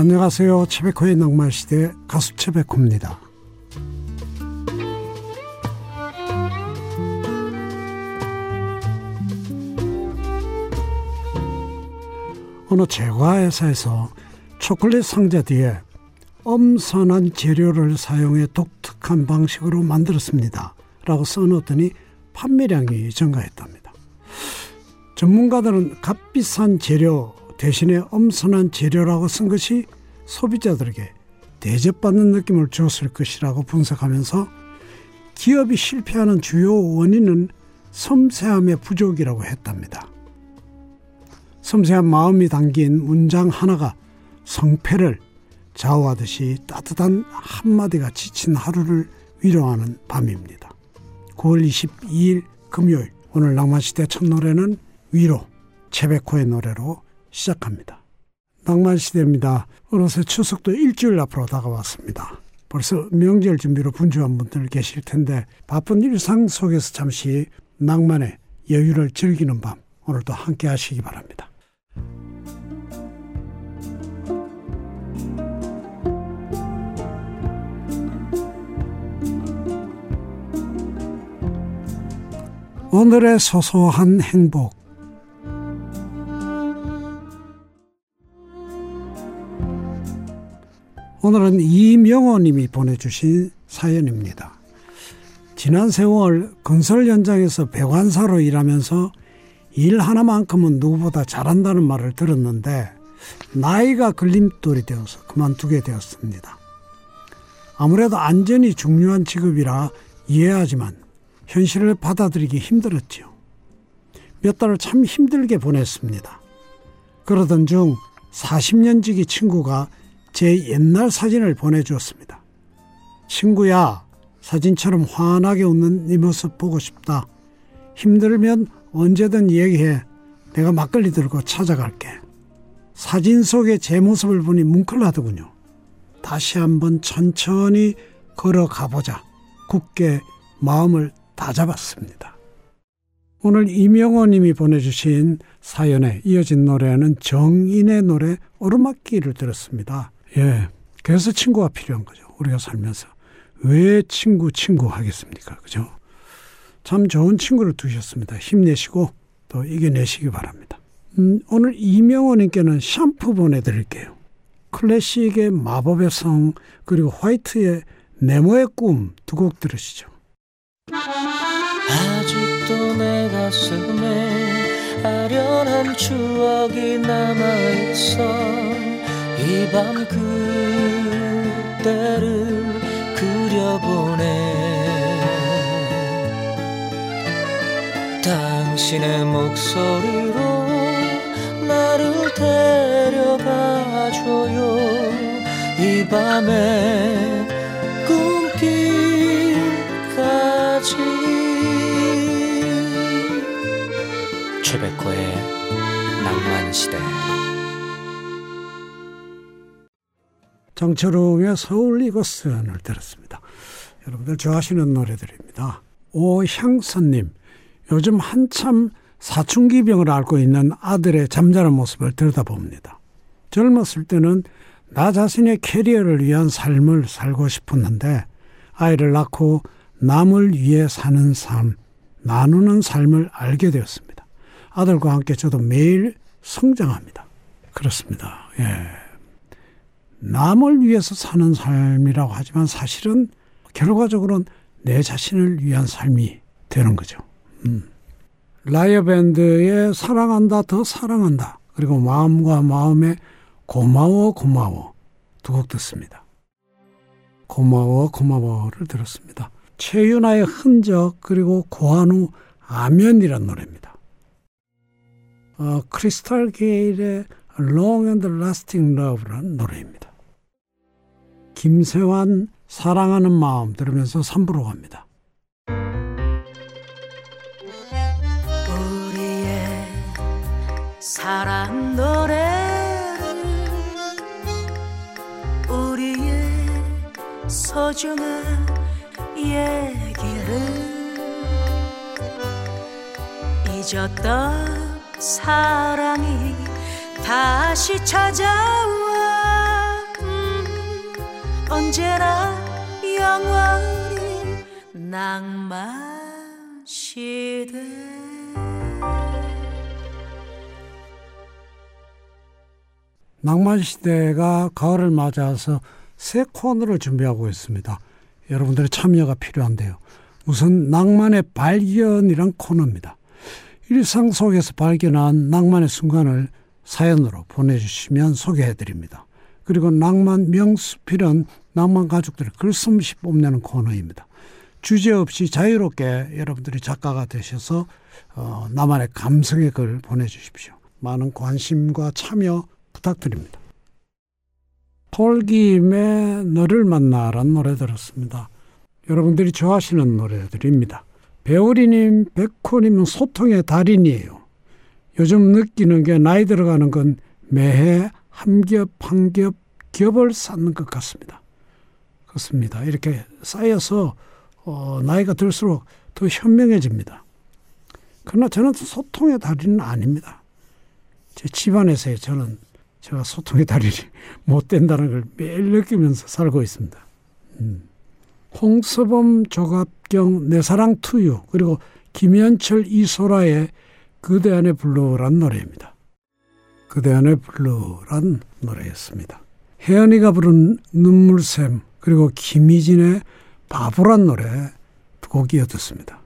안녕하세요. 채베코의 낭만시대 가수 채베코입니다. 어느 제과회사에서 초콜릿 상자 뒤에 엄선한 재료를 사용해 독특한 방식으로 만들었습니다. 라고 써놓더니 판매량이 증가했답니다. 전문가들은 값비싼 재료 대신에 엄선한 재료라고 쓴 것이 소비자들에게 대접받는 느낌을 줬을 것이라고 분석하면서 기업이 실패하는 주요 원인은 섬세함의 부족이라고 했답니다. 섬세한 마음이 담긴 문장 하나가 성패를 좌우하듯이 따뜻한 한마디가 지친 하루를 위로하는 밤입니다. 9월 22일 금요일 오늘 낭만시대 첫 노래는 위로 채베코의 노래로 시작합니다. 낭만시대입니다. 어느새 추석도 일주일 앞으로 다가왔습니다. 벌써 명절 준비로 분주한 분들 계실 텐데 바쁜 일상 속에서 잠시 낭만의 여유를 즐기는 밤 오늘도 함께 하시기 바랍니다. 오늘의 소소한 행복 오늘은 이명호 님이 보내주신 사연입니다. 지난 세월 건설 현장에서 배관사로 일하면서 일 하나만큼은 누구보다 잘한다는 말을 들었는데 나이가 걸림돌이 되어서 그만두게 되었습니다. 아무래도 안전이 중요한 직업이라 이해하지만 현실을 받아들이기 힘들었지요. 몇 달을 참 힘들게 보냈습니다. 그러던 중 40년 지기 친구가 제 옛날 사진을 보내주었습니다. 친구야, 사진처럼 환하게 웃는 네 모습 보고 싶다. 힘들면 언제든 얘기해. 내가 막걸리 들고 찾아갈게. 사진 속에 제 모습을 보니 뭉클하더군요. 다시 한번 천천히 걸어가 보자. 굳게 마음을 다잡았습니다. 오늘 이명호 님이 보내주신 사연에 이어진 노래는 정인의 노래 오르막길을 들었습니다. 예. 그래서 친구가 필요한 거죠. 우리가 살면서. 왜 친구, 친구 하겠습니까? 그죠? 참 좋은 친구를 두셨습니다. 힘내시고 또 이겨내시기 바랍니다. 음, 오늘 이명호님께는 샴푸 보내드릴게요. 클래식의 마법의 성, 그리고 화이트의 네모의 꿈 두 곡 들으시죠. 아직도 내 가슴에 아련한 추억이 남아있어 이 밤 그때를 그려보네. 당신의 목소리로 나를 데려가줘요. 이 밤에 최백호의 낭만시대 정철웅의 서울 이것은을 들었습니다. 여러분들 좋아하시는 노래들입니다. 오향선님 요즘 한참 사춘기 병을 앓고 있는 아들의 잠자는 모습을 들여다봅니다. 젊었을 때는 나 자신의 캐리어를 위한 삶을 살고 싶었는데 아이를 낳고 남을 위해 사는 삶, 나누는 삶을 알게 되었습니다. 아들과 함께 저도 매일 성장합니다. 그렇습니다. 예. 남을 위해서 사는 삶이라고 하지만 사실은 결과적으로는 내 자신을 위한 삶이 되는 거죠. 음. 라이어 밴드의 사랑한다 더 사랑한다 그리고 마음과 마음의 고마워 고마워 두 곡 듣습니다. 고마워 고마워를 들었습니다. 최윤아의 흔적 그리고 고한우 암연이란 노래입니다. 어, 크리스탈 게일의 Long and Lasting Love라는 노래입니다. 김세환 사랑하는 마음 들으면서 3부로 갑니다. 우리의 사랑 노래를 우리의 소중한 얘기를 잊었던 사랑이 다시 찾아와 언제나 영원히 낭만 시대 낭만 시대가 가을을 맞아서 새 코너를 준비하고 있습니다. 여러분들의 참여가 필요한데요. 우선 낭만의 발견이란 코너입니다. 일상 속에서 발견한 낭만의 순간을 사연으로 보내주시면 소개해드립니다. 그리고 낭만 명수필은 낭만 가족들의 글솜씨 뽐내는 코너입니다. 주제 없이 자유롭게 여러분들이 작가가 되셔서 어, 나만의 감성의 글 보내주십시오. 많은 관심과 참여 부탁드립니다. 폴김의 너를 만나라는 노래 들었습니다. 여러분들이 좋아하시는 노래들입니다. 배우리님, 백호님은 소통의 달인이에요. 요즘 느끼는 게 나이 들어가는 건 매해 한겹한겹 겹을 쌓는 것 같습니다. 그렇습니다. 이렇게 쌓여서 어, 나이가 들수록 더 현명해집니다. 그러나 저는 소통의 달인은 아닙니다. 제 집안에서의 저는 제가 소통의 달인이 못 된다는 걸 매일 느끼면서 살고 있습니다. 음. 홍서범 조갑경 내 사랑 To You 그리고 김현철 이소라의 그대 안에 블루란 노래입니다. 그대 안에 블루란 노래였습니다. 혜은이가 부른 눈물샘 그리고 김희진의 바보란 노래 두 곡 이어듣습니다.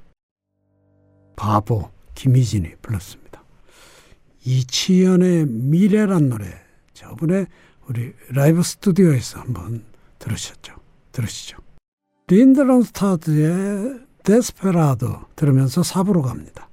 바보 김희진이 불렀습니다. 이치현의 미래란 노래 저번에 우리 라이브 스튜디오에서 한번 들으셨죠? 들으시죠? 린드런스타드의 데스페라도 들으면서 삽으로 갑니다.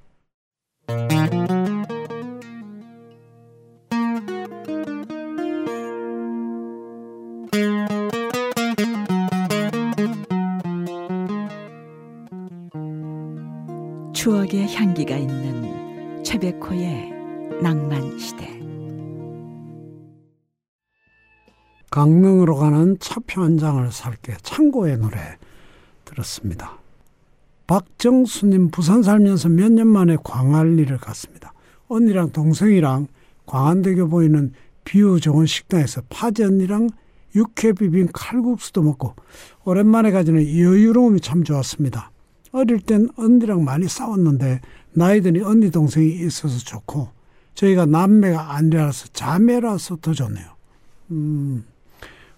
최백호의 낭만 시대. 강릉으로 가는 차표 한 장을 살게 창고의 노래 들었습니다. 박정수님 부산 살면서 몇 년 만에 광안리를 갔습니다. 언니랑 동생이랑 광안대교 보이는 view 좋은 식당에서 파전이랑 육회 비빔 칼국수도 먹고 오랜만에 가지는 여유로움이 참 좋았습니다. 어릴 땐 언니랑 많이 싸웠는데 나이 드니 언니 동생이 있어서 좋고 저희가 남매가 아니라서 자매라서 더 좋네요. 음,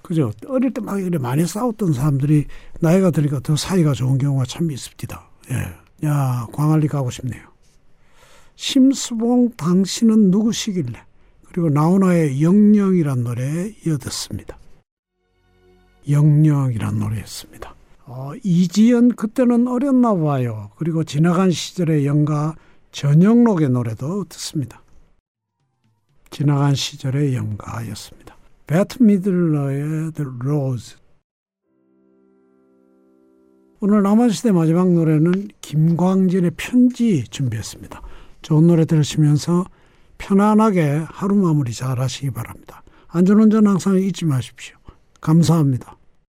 그죠. 어릴 때 막 이래 많이 싸웠던 사람들이 나이가 드니까 더 사이가 좋은 경우가 참 있습니다. 예. 야, 광안리 가고 싶네요. 심수봉 당신은 누구시길래? 그리고 나훈아의 영영이란 노래 이어듣습니다. 영영이란 노래였습니다. 어, 이지연 그때는 어렸나 봐요. 그리고 지나간 시절의 영가 전영록의 노래도 듣습니다. 지나간 시절의 영가였습니다. 배트 미들러의 The Rose. 오늘 남한시대 마지막 노래는 김광진의 편지 준비했습니다. 좋은 노래 들으시면서 편안하게 하루 마무리 잘 하시기 바랍니다. 안전운전 항상 잊지 마십시오. 감사합니다.